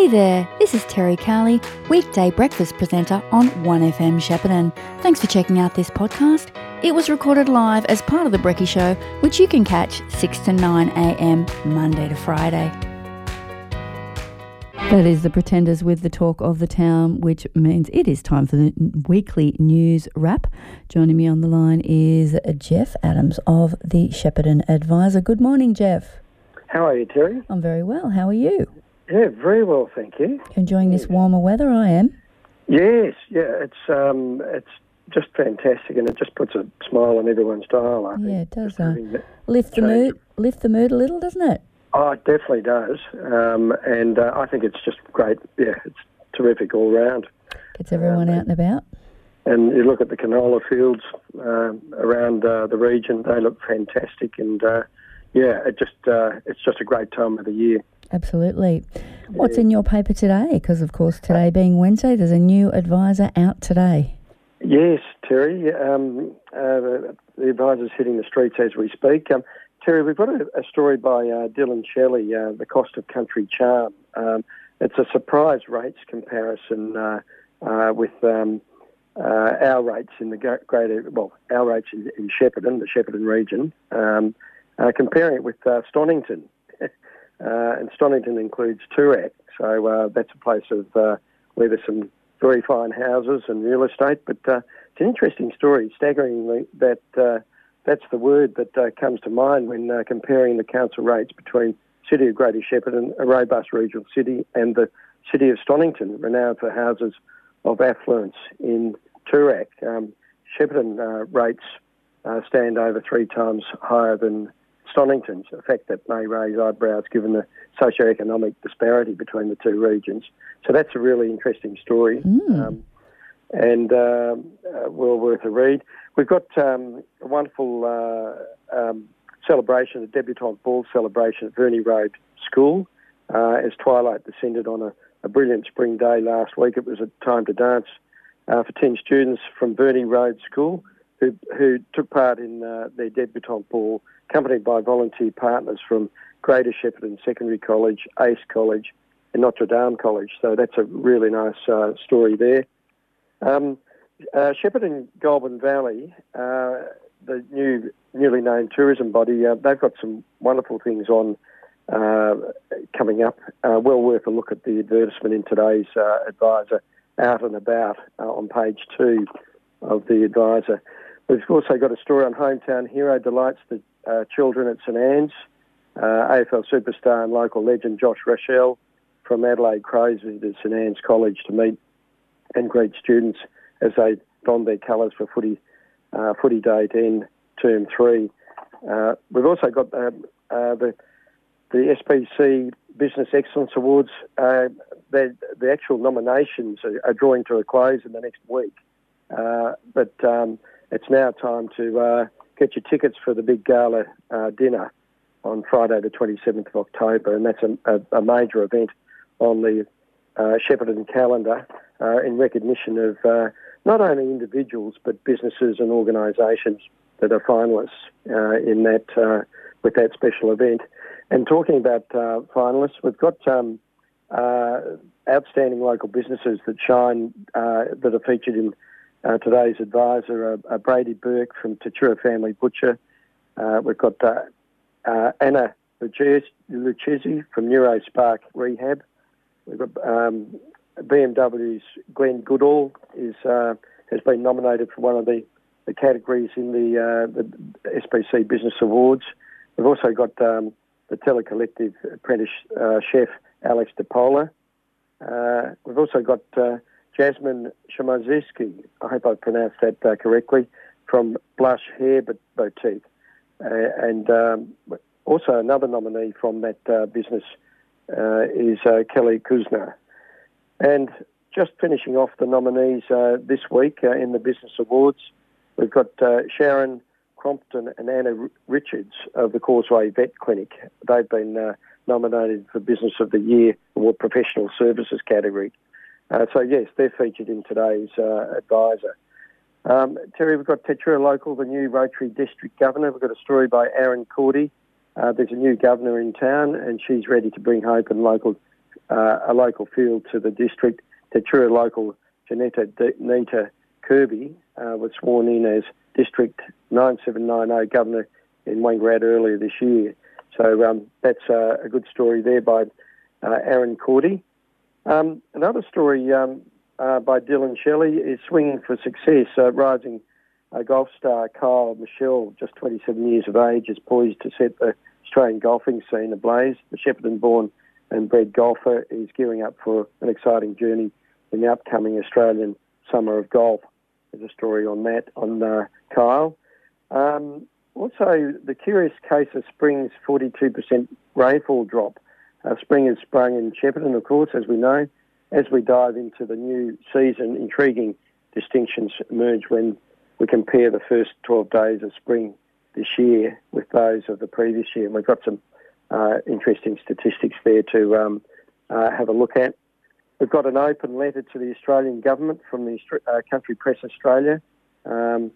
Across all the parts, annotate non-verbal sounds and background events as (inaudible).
Hey there, this is Terri Cowley, weekday breakfast presenter on 1FM Shepparton. Thanks for checking out this podcast. It was recorded live as part of The Brecky Show, which you can catch 6 to 9 a.m. Monday to Friday. That is the Pretenders with the talk of the town, which means it is time for the weekly news wrap. Joining me on the line is Geoff Adams of the Shepparton Adviser. Good morning, Geoff. How are you, Terri? I'm very well. How are you? Yeah, very well, thank you. Enjoying this warmer weather, I am. Yes, yeah, it's um, it's just fantastic, and it just puts a smile on everyone's dial. I Yeah, it does. Uh, lift the mood, lift the mood a little, doesn't it? Oh, it definitely does, um, and uh, I think it's just great. Yeah, it's terrific all round. Gets everyone out and about. And you look at the canola fields um around uh, the region; they look fantastic, and uh, yeah, it just uh, it's just a great time of the year. Absolutely. What's in your paper today? Because of course, today being Wednesday, there's a new Adviser out today. Yes, Terri. Um, uh, the, Adviser's hitting the streets as we speak. Um, Terri, we've got a, a story by uh, Dylan Shelley, uh, The Cost of Country Charm. Um, it's a surprise rates comparison uh, uh, with um, uh, our rates in the gre- greater, well, our rates in, in Shepparton, the Shepparton region, um, uh, comparing it with uh, Stonington. (laughs) uh, and Stonington includes Toorak, so uh, that's a place of uh, where there's some very fine houses and real estate. But uh, it's an interesting story. Staggeringly, that that's the word that comes to mind when comparing the council rates between City of Greater Shepparton, a robust regional city, and the City of Stonington, renowned for houses of affluence in Toorak. Um, Shepparton rates uh, stand over three times higher than Stonington's, a fact that may raise eyebrows given the socio-economic disparity between the two regions. So that's a really interesting story. Um, and um uh, well worth a read. We've got um, a wonderful uh, um, celebration, a debutante ball celebration at Verney Road School uh, as twilight descended on a, a brilliant spring day last week. It was a time to dance uh, for 10 students from Verney Road School who, who took part in uh, their debutante ball, accompanied by volunteer partners from Greater Shepparton Secondary College, ACE College, and Notre Dame College. So that's a really nice uh, story there. Um, uh, Shepparton Goulburn Valley, uh, the new newly named tourism body, uh, they've got some wonderful things on uh, coming up. Uh, well worth a look at the advertisement in today's Adviser, out and about on page two of the Adviser. We've also got a story on hometown hero delights the uh, children at St Anne's. Uh, AFL superstar and local legend Josh Rachele from Adelaide Crows visited St Anne's College to meet and greet students as they donned their colours for footy uh, footy day to end term three. Uh, we've also got uh, uh, the the SPC Business Excellence Awards. Uh, the, the actual nominations are, are drawing to a close in the next week, uh, but um, it's now time to get your tickets for the big gala uh, dinner on Friday, the 27th of October, and that's a, a, a major event on the uh, Shepparton calendar uh, in recognition of uh, not only individuals but businesses and organisations that are finalists uh, in that uh, with that special event. And talking about uh, finalists, we've got um, outstanding local businesses that shine that are featured in uh, today's Adviser. Uh, uh, Brady Burke from Tatura Family Butcher. Uh, we've got uh, Anna Lucchesi from NeuroSpark Rehab. We've got um, BMW's Glenn Goodall is has been nominated for one of the, the categories in the, the SPC Business Awards. We've also got um, the Telecollective apprentice chef Alex DePola. We've also got Jasmine Shamazeski, I hope I pronounced that uh, correctly, from Blush Hair Boutique. Uh, and um, also another nominee from that uh, business uh, is uh, Kelly Kuzner. And just finishing off the nominees uh, this week in the Business Awards, we've got Sharon Crompton and Anna Richards of the Causeway Vet Clinic. They've been nominated for Business of the Year or Professional Services category. Uh, so, yes, they're featured in today's uh, Adviser. Um, Terri, we've got Tatura Local, the new Rotary District Governor. We've got a story by Aaron Cordy. Uh, there's a new governor in town, and she's ready to bring hope and local uh, a local feel to the district. Tatura local Janetta Nita Kirby uh, was sworn in as District 9790 Governor in Wangaratta earlier this year. So um, that's uh, a good story there by Aaron Cordy. Um, another story um, uh, by Dylan Shelley is Swinging for Success. Uh, rising uh, golf star Kyle Michel, just 27 years of age, is poised to set the Australian golfing scene ablaze. The Shepparton-born and bred golfer is gearing up for an exciting journey in the upcoming Australian Summer of Golf. There's a story on that on uh, Kyle. Um, also, the curious case of spring's 42% rainfall drop. Uh, spring has sprung in Shepparton, of course, as we know. As we dive into the new season, intriguing distinctions emerge when we compare the first 12 days of spring this year with those of the previous year. And we've got some uh, interesting statistics there to um, uh, have a look at. We've got an open letter to the Australian government from the uh, Country Press Australia. Um,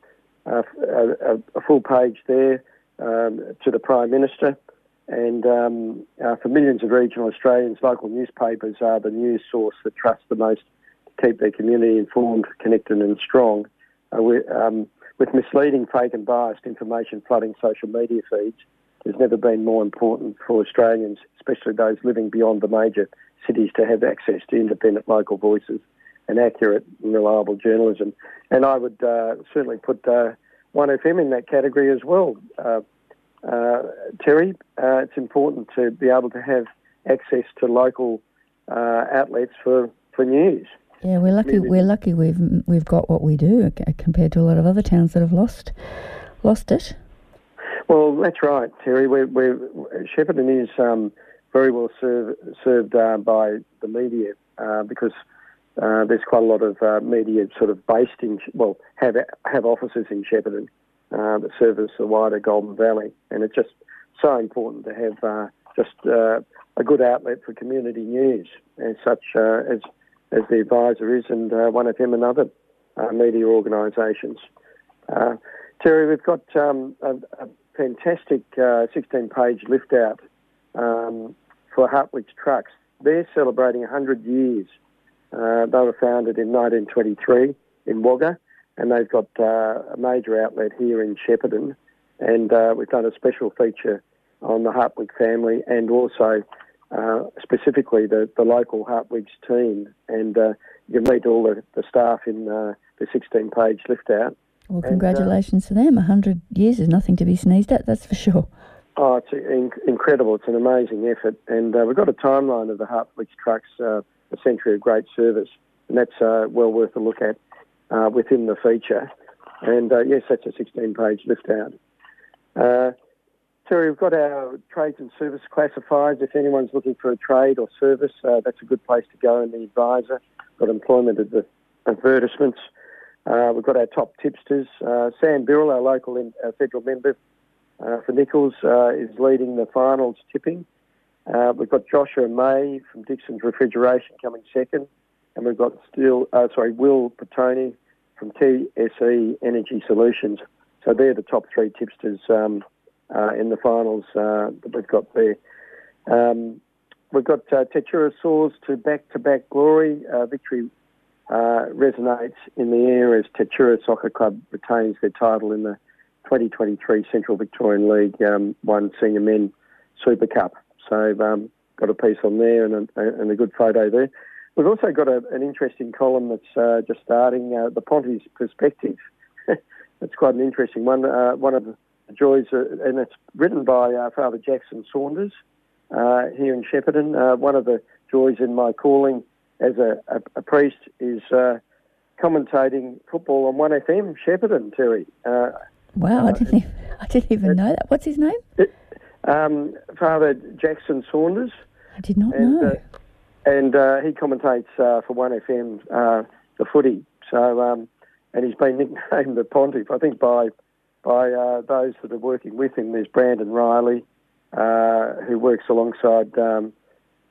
a, a, a, full page there um, to the Prime Minister. And um, uh, for millions of regional Australians, local newspapers are the news source that trust the most to keep their community informed, connected, and strong. Uh, um, with misleading, fake, and biased information flooding social media feeds, there's never been more important for Australians, especially those living beyond the major cities, to have access to independent local voices and accurate and reliable journalism. And I would uh, certainly put uh, 1FM in that category as well. Uh, uh, Terri, uh, it's important to be able to have access to local uh, outlets for, for news. Yeah, we're lucky. We're lucky. We've we've got what we do compared to a lot of other towns that have lost lost it. Well, that's right, Terri. We're, we're Shepparton is um, very well served served uh, by the media uh, because uh, there's quite a lot of uh, media sort of based in, well, have have offices in Shepparton uh, that service the wider Goulburn Valley, and it's just so important to have uh, just uh, a good outlet for community news, as such uh, as as the Adviser is, and one of them and other media organisations. Terri, we've got um, a, a, fantastic 16-page lift out um, for Hartwigs Trucks. They're celebrating 100 years uh, they were founded in 1923 in Wagga, and they've got uh, a major outlet here in Shepparton. And uh, we've done a special feature on the Hartwig family and also uh, specifically the, the local Hartwig's team. And uh, you can meet all the, the staff in uh, the 16 page lift out. Well, congratulations and, to them. 100 years is nothing to be sneezed at, that's for sure. Oh, it's in- incredible. It's an amazing effort. And we've got a timeline of the Hartwig's trucks a century of great service, and that's uh, well worth a look at uh, within the feature. And uh, yes, that's a 16-page lift out. Uh, Terri, we've got our trades and service classifieds. If anyone's looking for a trade or service, uh, that's a good place to go in the Adviser. We've Got employment advertisements. Uh, we've got our top tipsters. Sam Birrell, our local in, federal member for Nicholls, is leading the finals tipping. Uh, we've got Joshua May from Dixon's Refrigeration coming second, and we've got still, uh, sorry, Will Petoni from TSE Energy Solutions. So they're the top three tipsters um, uh, in the finals uh, that we've got there. Um, we've got uh, Tatura Soars to back-to-back glory. Uh, victory uh, resonates in the air as Tatura Soccer Club retains their title in the 2023 Central Victorian League um, One Senior Men Super Cup. So um, got a piece on there and a, and a good photo there. We've also got a, an interesting column that's uh, just starting, uh, the Ponty's Perspective. (laughs) it's quite an interesting one. Uh, one of the joys, uh, and it's written by uh, Father Jackson Saunders uh, here in Shepparton. one of the joys in my calling as a, a, a priest is commentating football on 1FM Shepparton, Terri. wow, I didn't, even, I didn't even know that. What's his name? It, um, Father Jackson Saunders. I did not and, know. Uh, and uh, he commentates uh, for 1FM uh, the footy. So, um, and he's been (laughs) nicknamed the Pontiff, I think, by by uh, those that are working with him. There's Brandon Riley, uh, who works alongside um,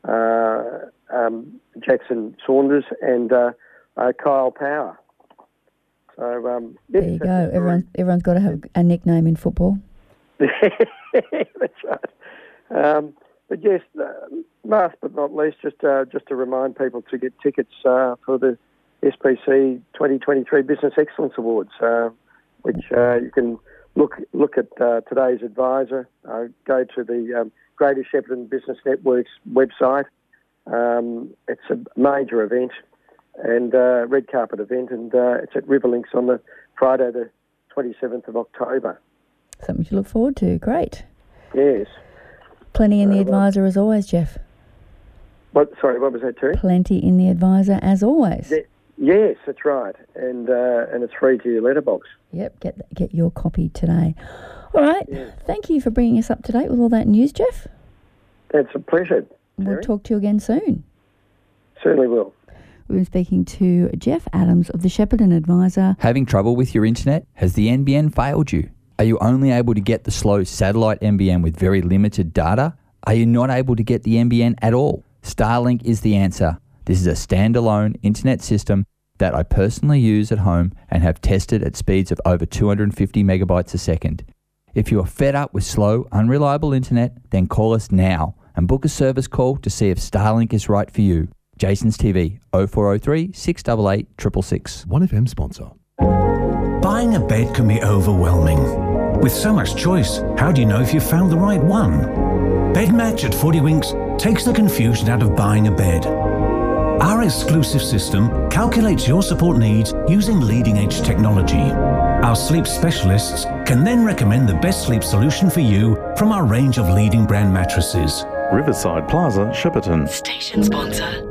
um, Jackson Saunders and Kyle Power. So um, there you go. Everyone, everyone's got to have a nickname in football. (laughs) That's right. But yes, uh, last but not least, just uh, just to remind people to get tickets uh, for the SPC 2023 Business Excellence Awards, uh, which uh, you can look look at uh, today's Adviser. Uh, go to the um, Greater Shepparton Business Network's website. Um, it's a major event and uh, red carpet event, and uh, it's at Riverlinks on the Friday, the 27th of October. Something to look forward to. Great. Yes. Plenty in the Adviser as always, Geoff. What? Sorry, what was that, Terri? Plenty in the Adviser as always. Yeah, yes, that's right, and uh, and it's free to your letterbox. Yep, get get your copy today. All right. Yeah. Thank you for bringing us up to date with all that news, Geoff. That's a pleasure. We'll talk to you again soon. Certainly will. We've been speaking to Geoff Adams of the Shepparton Adviser. Having trouble with your internet? Has the NBN failed you? Are you only able to get the slow satellite NBN with very limited data? Are you not able to get the NBN at all? Starlink is the answer. This is a standalone internet system that I personally use at home and have tested at speeds of over 250 megabytes a second. If you are fed up with slow, unreliable internet, then call us now and book a service call to see if Starlink is right for you. Jason's TV 0403 688 666. 1FM sponsor. Buying a bed can be overwhelming. With so much choice, how do you know if you've found the right one? BedMatch at 40 Winks takes the confusion out of buying a bed. Our exclusive system calculates your support needs using leading edge technology. Our sleep specialists can then recommend the best sleep solution for you from our range of leading brand mattresses. Riverside Plaza, Shepparton. Station sponsor.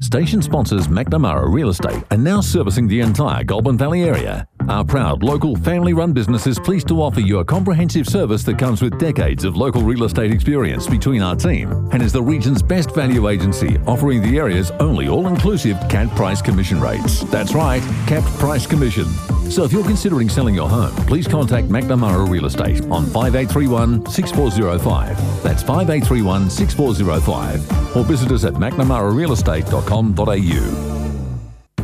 Station sponsors McNamara Real Estate are now servicing the entire Goulburn Valley area. Our proud local family run business is pleased to offer you a comprehensive service that comes with decades of local real estate experience between our team and is the region's best value agency, offering the area's only all inclusive capped price commission rates. That's right, capped price commission. So if you're considering selling your home, please contact McNamara Real Estate on 5831 6405. That's 5831 6405. Or visit us at mcnamararealestate.com.au.